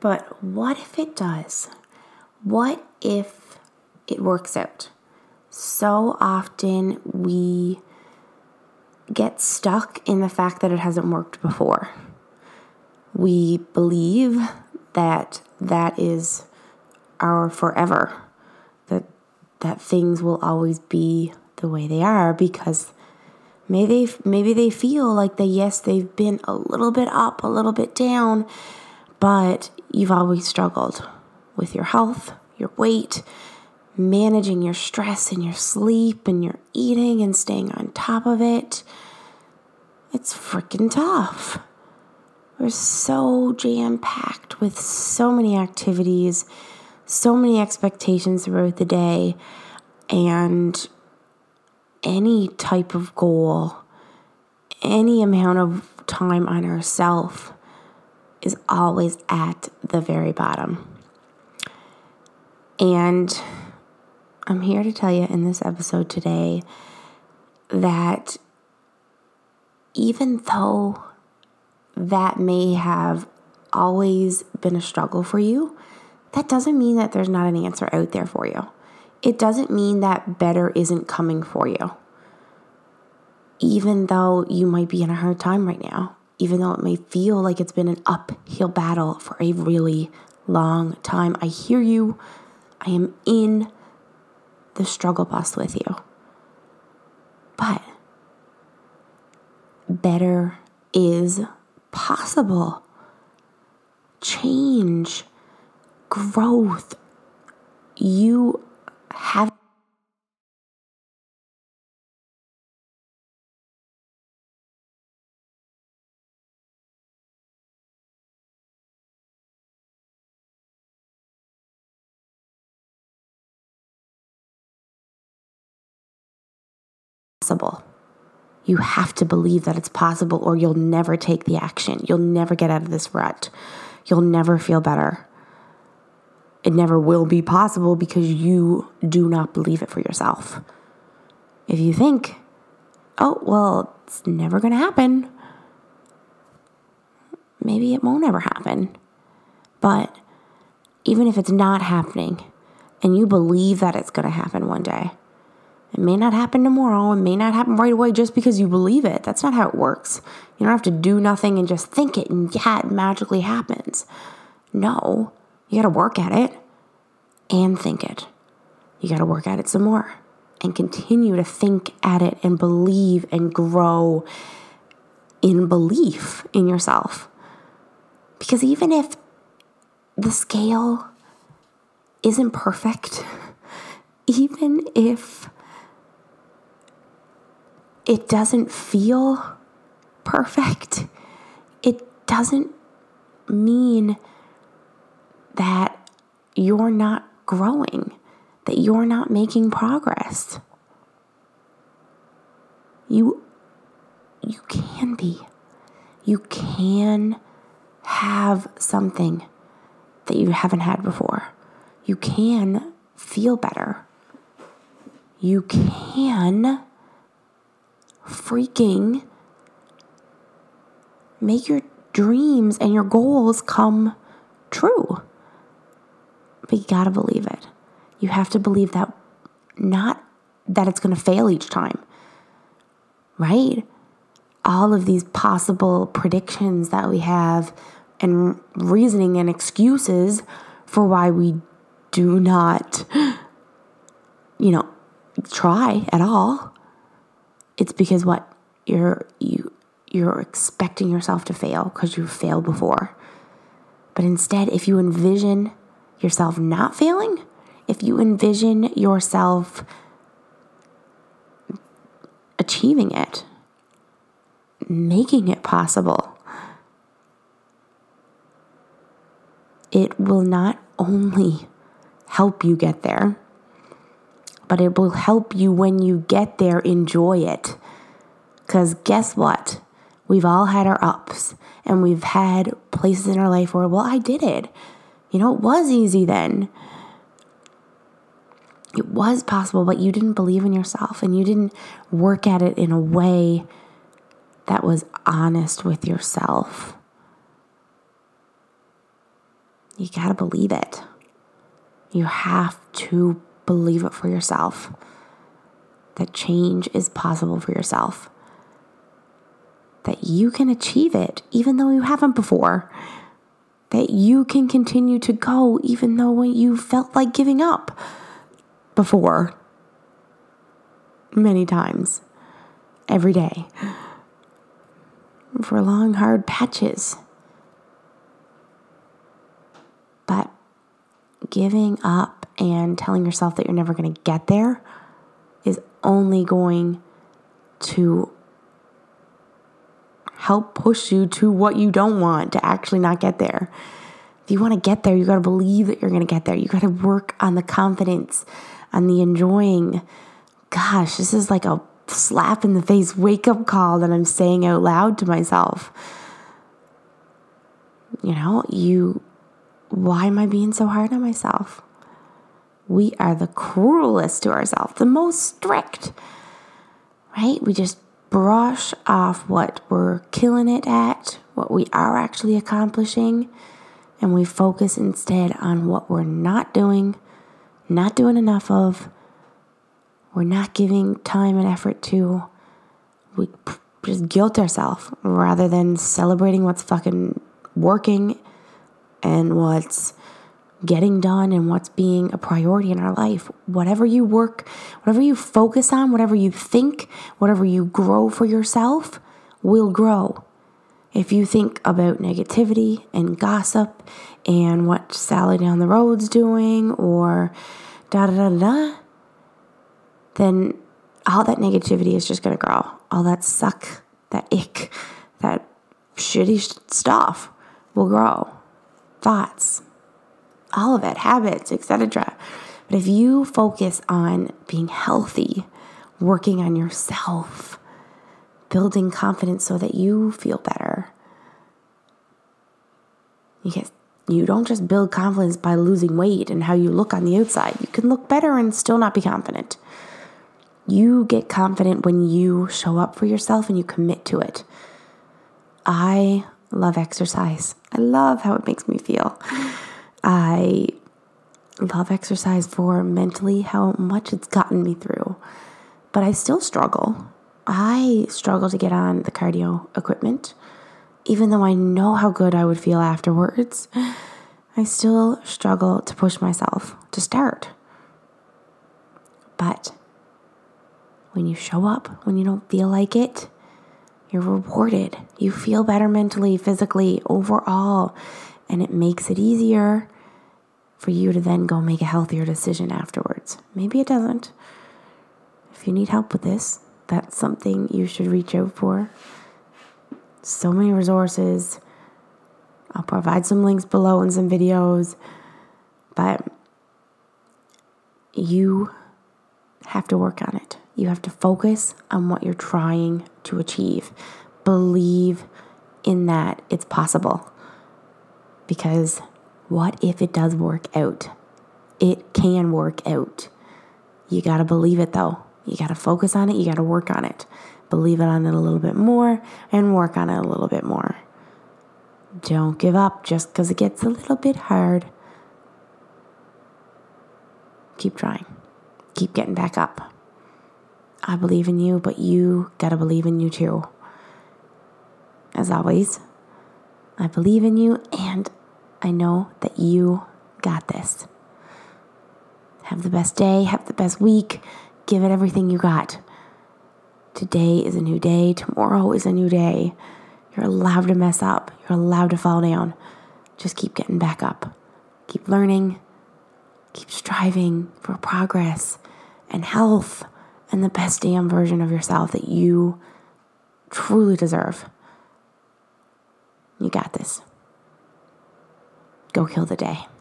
But what if it does? What if it works out? So often we get stuck in the fact that it hasn't worked before. We believe that that is our forever, that that things will always be the way they are because maybe they, maybe they feel like they yes they've been a little bit up, a little bit down, but you've always struggled with your health, your weight, managing your stress and your sleep and your eating and staying on top of it. It's freaking tough. We're so jam packed with so many activities, so many expectations throughout the day, and any type of goal, any amount of time on ourselves is always at the very bottom. And I'm here to tell you in this episode today that even though that may have always been a struggle for you, that doesn't mean that there's not an answer out there for you. It doesn't mean that better isn't coming for you. Even though you might be in a hard time right now, even though it may feel like it's been an uphill battle for a really long time, I hear you. I am in the struggle bus with you. But better is possible. Change, growth. You have possible. You have to believe that it's possible, or you'll never take the action. You'll never get out of this rut. You'll never feel better. It never will be possible because you do not believe it for yourself. If you think, oh, well, it's never going to happen, maybe it won't ever happen. But even if it's not happening and you believe that it's going to happen one day, it may not happen tomorrow. It may not happen right away just because you believe it. That's not how it works. You don't have to do nothing and just think it and yeah, it magically happens. No, you got to work at it and think it. You got to work at it some more and continue to think at it and believe and grow in belief in yourself. Because even if the scale isn't perfect, even if it doesn't feel perfect, it doesn't mean that you're not growing, that you're not making progress. You you can be. You can have something that you haven't had before. You can feel better. You can freaking make your dreams and your goals come true. But you got to believe it. You have to believe that not that it's going to fail each time, right? All of these possible predictions that we have and reasoning and excuses for why we do not, you know, try at all it's because what you're you you're expecting yourself to fail because you've failed before. But instead, if you envision yourself not failing, if you envision yourself achieving it, making it possible, it will not only help you get there, but it will help you when you get there enjoy it. Because guess what? We've all had our ups and we've had places in our life where, well, I did it. You know, it was easy then. It was possible, but you didn't believe in yourself and you didn't work at it in a way that was honest with yourself. You got to believe it. You have to believe it for yourself that change is possible for yourself, that you can achieve it even though you haven't before, that you can continue to go even though you felt like giving up before many times every day for long, hard patches. But giving up and telling yourself that you're never going to get there is only going to help push you to what you don't want to actually not get there. If you want to get there, you got to believe that you're going to get there. You got to work on the confidence, on the enjoying. Gosh, this is like a slap in the face wake up call that I'm saying out loud to myself. You know, you, why am I being so hard on myself? We are the cruelest to ourselves, the most strict, right? We just brush off what we're killing it at, what we are actually accomplishing, and we focus instead on what we're not doing, not doing enough of, we're not giving time and effort to. We just guilt ourselves rather than celebrating what's fucking working and what's getting done and what's being a priority in our life. Whatever you work, whatever you focus on, whatever you think, whatever you grow for yourself will grow. If you think about negativity and gossip and what Sally down the road's doing or da da da da, then all that negativity is just going to grow. All that suck, that ick, that shitty stuff will grow. Thoughts, all of it, habits, etc. But if you focus on being healthy, working on yourself, building confidence so that you feel better, get you don't just build confidence by losing weight and how you look on the outside. You can look better and still not be confident. You get confident when you show up for yourself and you commit to it. I love exercise. I love how it makes me feel. I love exercise for mentally how much it's gotten me through, but I still struggle. I struggle to get on the cardio equipment, even though I know how good I would feel afterwards. I still struggle to push myself to start. But when you show up, when you don't feel like it, you're rewarded. You feel better mentally, physically, overall and it makes it easier for you to then go make a healthier decision afterwards. Maybe it doesn't. If you need help with this, that's something you should reach out for. So many resources. I'll provide some links below and some videos, but you have to work on it. You have to focus on what you're trying to achieve. Believe in that it's possible. Because what if it does work out? It can work out. You got to believe it though. You got to focus on it. You got to work on it. Believe it on it a little bit more and work on it a little bit more. Don't give up just because it gets a little bit hard. Keep trying. Keep getting back up. I believe in you, but you got to believe in you too. As always, I believe in you I know that you got this. Have the best day, have the best week, give it everything you got. Today is a new day, tomorrow is a new day. You're allowed to mess up, you're allowed to fall down. Just keep getting back up. Keep learning, keep striving for progress and health and the best damn version of yourself that you truly deserve. You got this. Go kill the day.